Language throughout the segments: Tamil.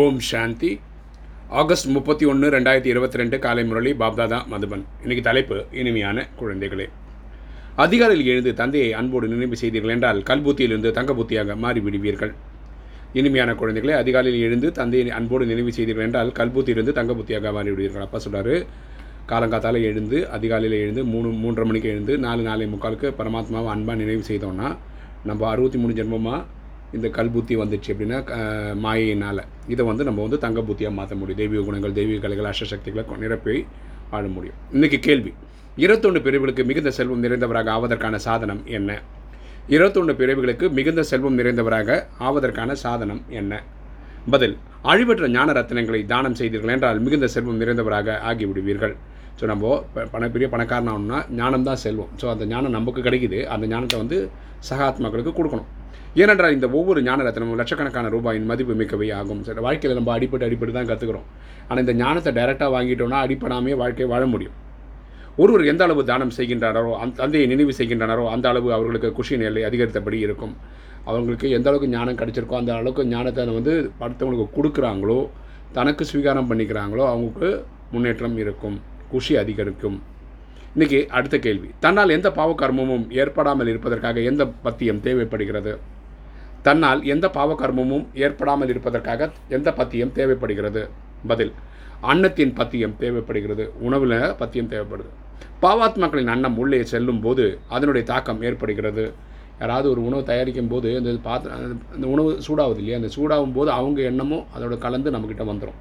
ஓம் சாந்தி. ஆகஸ்ட் முப்பத்தி ஒன்று ரெண்டாயிரத்தி இருபத்தி ரெண்டு காலை முரளி பாப்தாதா மதுபன். இன்னைக்கு தலைப்பு இனிமையான குழந்தைகளே. அதிகாலையில் எழுந்து தந்தையை அன்போடு நினைவு செய்தீர்கள் என்றால் கல்புத்தியிலிருந்து தங்கபுத்தியாக மாறிவிடுவீர்கள். இனிமையான குழந்தைகளே அதிகாலையில் எழுந்து தந்தையை அன்போடு நினைவு செய்தீர்கள் என்றால் கல்புத்தியிலிருந்து தங்கபுத்தியாக மாறிவிடுவீர்கள். அப்பா சொல்கிறாரு காலங்காத்தால் எழுந்து அதிகாலையில் எழுந்து மூணு மூன்றரை மணிக்கு எழுந்து நாலு நாலு முக்காலுக்கு பரமாத்மாவை அன்பாக நினைவு செய்தோம்னா நம்ம அறுபத்தி மூணு ஜென்மமாக இந்த கல்புத்தி வந்துச்சு அப்படின்னா மாயினால் மாயையினால். இதை வந்து நம்ம வந்து தங்க புத்தியாக மாற்ற முடியும். தெய்வீக குணங்கள் தெய்வீக கலைகள் அஷ்டசக்திகளை நிரப்பி வாழ முடியும். இன்றைக்கி கேள்வி. இருபத்தொன்று பிரிவுகளுக்கு மிகுந்த செல்வம் நிறைந்தவராக ஆவதற்கான சாதனம் என்ன? இருபத்தொன்று பிரிவுகளுக்கு மிகுந்த செல்வம் நிறைந்தவராக ஆவதற்கான சாதனம் என்ன? பதில். அழிவற்ற ஞான ரத்தினங்களை தானம் செய்தீர்கள் என்றால் மிகுந்த செல்வம் நிறைந்தவராக ஆகிவிடுவீர்கள். ஸோ நம்ம ப- பண பெரிய பணக்காரன் ஆகணும்னா ஞானம் தான் செல்வம். ஸோ அந்த ஞானம் நமக்கு கிடைக்குது. அந்த ஞானத்தை வந்து சகாத்மாக்களுக்கு கொடுக்கணும். ஏனென்றால் இந்த ஒவ்வொரு ஞான ரத்னமும் லட்சக்கணக்கான ரூபாயின் மதிப்பு மிக்கவை ஆகும். சரி வாழ்க்கையில் நம்ம அடிப்பட்டு அடிப்பட்டு தான் கற்றுக்குறோம் ஆனால் இந்த ஞானத்தை டைரெக்டாக வாங்கிட்டோம்னா அடிப்படாமே வாழ்க்கையை வாழ முடியும். ஒருவர் எந்த அளவு தானம் செய்கின்றனரோ அந்த தந்தையை நினைவு செய்கின்றனரோ அந்த அளவு அவர்களுக்கு குஷி நிலை அதிகரித்தபடி இருக்கும். அவங்களுக்கு எந்த அளவுக்கு ஞானம் கிடைச்சிருக்கோ அந்த அளவுக்கு ஞானத்தை வந்து அடுத்தவங்களுக்கு கொடுக்குறாங்களோ தனக்கு ஸ்வீகாரம் பண்ணிக்கிறாங்களோ அவங்களுக்கு முன்னேற்றம் இருக்கும் குஷி அதிகரிக்கும். இன்றைக்கி அடுத்த கேள்வி. தன்னால் எந்த பாவகர்மமும் ஏற்படாமல் இருப்பதற்காக எந்த பத்தியம் தேவைப்படுகிறது? தன்னால் எந்த பாவகர்மமும் ஏற்படாமல் இருப்பதற்காக எந்த பத்தியம் தேவைப்படுகிறது? பதில் அன்னத்தின் பத்தியம் தேவைப்படுகிறது. உணவில் பத்தியம் தேவைப்படுது. பாவாத்மாக்களின் அன்னம் உள்ளே செல்லும் போது அதனுடைய தாக்கம் ஏற்படுகிறது. யாராவது ஒரு உணவு தயாரிக்கும் போது அந்த பாத்திர அந்த உணவு சூடாகுது இல்லையா அந்த சூடாகும் போது அவங்க எண்ணமும் அதோட கலந்து நம்மக்கிட்ட வந்துடும்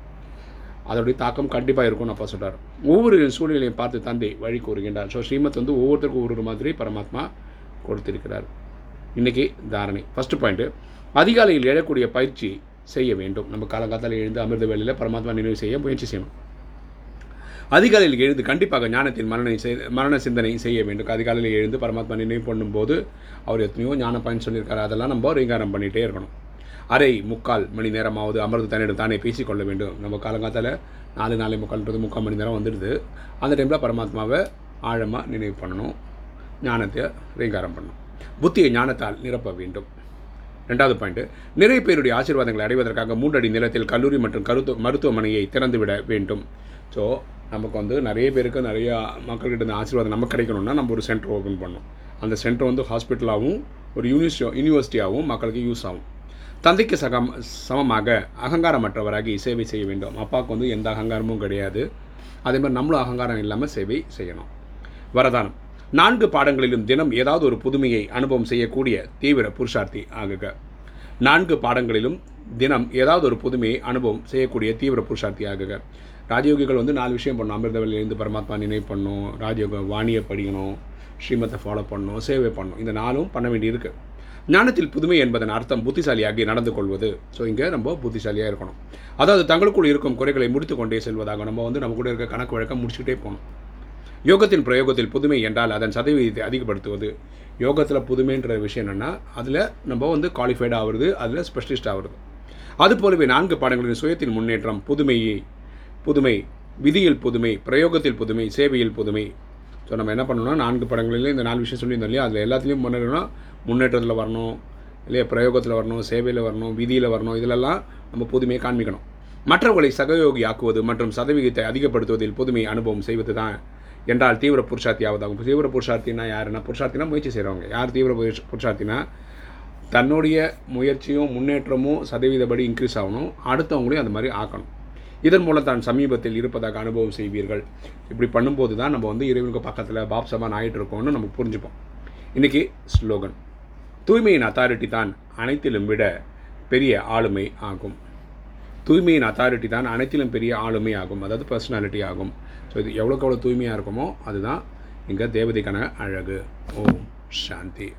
அதோடைய தாக்கம் கண்டிப்பாக இருக்கும்னு அப்பா சொல்கிறார் ஒவ்வொரு சூழ்நிலையும் பார்த்து தந்தை வழி கூறுகின்றார். ஸோ ஸ்ரீமத் வந்து ஒவ்வொருத்தருக்கும் ஒவ்வொரு மாதிரி பரமாத்மா கொடுத்திருக்கிறார். இன்றைக்கி தாரணை. ஃபஸ்ட்டு பாயிண்ட்டு அதிகாலையில் எழக்கூடிய பயிற்சி செய்ய வேண்டும். நம்ம காலங்காத்தால் எழுந்து அமிர்த வேலையில் பரமாத்மா நினைவு செய்ய முயற்சி செய்யணும். அதிகாலையில் எழுந்து கண்டிப்பாக ஞானத்தின் மரணை செய் மரண சிந்தனை செய்ய வேண்டும். அதிகாலையில் எழுந்து பரமாத்மா நினைவு பண்ணும்போது அவர் எத்தனையோ ஞான பயன் சொல்லியிருக்காரு. அதெல்லாம் நம்ம ரீங்காரம் பண்ணிகிட்டே இருக்கணும். அரை முக்கால் மணி நேரமாவது அமர்ந்து தன்னிடம் தானே பேசிக்கொள்ள வேண்டும். நம்ம காலங்காத்தால் நாலு நாலு முக்கால்ன்றது முக்கால் மணி நேரம் வந்துடுது. அந்த டைமில் பரமாத்மாவை ஆழமாக நினைவு பண்ணணும். ஞானத்தை ரீங்காரம் பண்ணணும். புத்தியை ஞானத்தால் நிரப்ப வேண்டும். ரெண்டாவது பாயிண்ட் நிறைய பேருடைய ஆசீர்வாதங்களை அடைவதற்காக மூன்றடி நிலத்தில் கல்லூரி மற்றும் கருத்து மருத்துவமனையை திறந்துவிட வேண்டும். ஸோ நமக்கு வந்து நிறைய பேருக்கு நிறையா மக்கள்கிட்ட இந்த ஆசீர்வாதம் நமக்கு கிடைக்கணும்னா நம்ம ஒரு சென்டர் ஓப்பன் பண்ணணும். அந்த சென்டர் வந்து ஹாஸ்பிட்டலாகவும் ஒரு யூனிவர்சிட்டி யூனிவர்சிட்டியாகவும் மக்களுக்கு யூஸ் ஆகும். தந்தைக்கு சகம் சமமாக அகங்காரமற்றவராகி சேவை செய்ய வேண்டும். அப்பாவுக்கு வந்து எந்த அகங்காரமும் கிடையாது. அதே மாதிரி நம்மளும் அகங்காரம் இல்லாமல் சேவை செய்யணும். வரதானம். நான்கு பாடங்களிலும் தினம் ஏதாவது ஒரு புதுமையை அனுபவம் செய்யக்கூடிய தீவிர புருஷார்த்தி ஆகுக. நான்கு பாடங்களிலும் தினம் ஏதாவது ஒரு புதுமையை அனுபவம் செய்யக்கூடிய தீவிர புருஷார்த்தி ஆகுக. ராஜயோகிகள் வந்து நாலு விஷயம் பண்ணணும் அமிர்தவெளியிலேருந்து பரமாத்மா நினைவு பண்ணணும் ராஜயோக வாணியை படிக்கணும். ஸ்ரீமத்தை ஃபாலோ பண்ணணும் சேவை பண்ணணும் இந்த நாளும் பண்ண வேண்டியிருக்கு. ஞானத்தில் புதுமை என்பதன் அர்த்தம் புத்திசாலியாகி நடந்து கொள்வது. ஸோ இங்கே நம்ம புத்திசாலியாக இருக்கணும். அதாவது தங்களுக்குள் இருக்கும் குறைகளை முடித்து கொண்டே செல்வதாக நம்ம வந்து நம்ம கூட இருக்க கணக்கு வழக்கம் முடிச்சுக்கிட்டே போகணும். யோகத்தின் பிரயோகத்தில் புதுமை என்றால் அதன் சதவீதத்தை அதிகப்படுத்துவது. யோகத்தில் புதுமைன்ற விஷயம் என்னென்னா அதில் நம்ம வந்து குவாலிஃபைட் ஆகுறது அதில் ஸ்பெஷலிஸ்ட் ஆகுறது. அதுபோலவே நான்கு பாடங்களின் சுயத்தின் முன்னேற்றம் புதுமையை புதுமை விதியில் புதுமை பிரயோகத்தில் புதுமை சேவையில் புதுமை ஸோ நம்ம என்ன பண்ணணும்னா நான்கு படங்களில் இந்த நாலு விஷயம் சொல்லியிருந்தோம் இல்லையா? அதில் எல்லாத்துலேயும் முன்னேறணும்னா முன்னேற்றத்தில் வரணும் இல்லையா? பிரயோகத்தில் வரணும் சேவையில் வரணும் விதியில் வரணும் இதிலெல்லாம் நம்ம புதுமையை காண்பிக்கணும். மற்றவர்களை சகயோகி ஆக்குவது மற்றும் சதவிகிதத்தை அதிகப்படுத்துவதில் புதுமை அனுபவம் செய்வது தான் என்றால் தீவிர புருஷார்த்தி ஆவதாகும் தீவிர புருஷார்த்தினா யாருன்னா புருஷார்த்தினா முயற்சி செய்கிறவங்க யார் தீவிர புருஷார்த்தினா தன்னுடைய முயற்சியும் முன்னேற்றமும் சதவீதப்படி இன்க்ரீஸ் ஆகணும். அடுத்தவங்களையும் அந்த மாதிரி ஆக்கணும். இதன் மூலம் தான் சமீபத்தில் இருப்பதாக அனுபவம் செய்வீர்கள். இப்படி பண்ணும்போது தான் நம்ம வந்து இறைவனுக்கு பக்கத்தில் பாப்சமாக ஆகிட்டு இருக்கோம்னு நம்ம புரிஞ்சுப்போம். இன்றைக்கி ஸ்லோகன். தூய்மையின் அத்தாரிட்டி தான் அனைத்திலும் விட பெரிய ஆளுமை ஆகும். தூய்மையின் அத்தாரிட்டி தான் அனைத்திலும் பெரிய ஆளுமை ஆகும். அதாவது பர்சனாலிட்டி ஆகும். ஸோ இது எவ்வளோக்கு எவ்வளோ தூய்மையாக இருக்குமோ அதுதான் இங்கே தேவதைக்கான அழகு. ஓம் சாந்தி.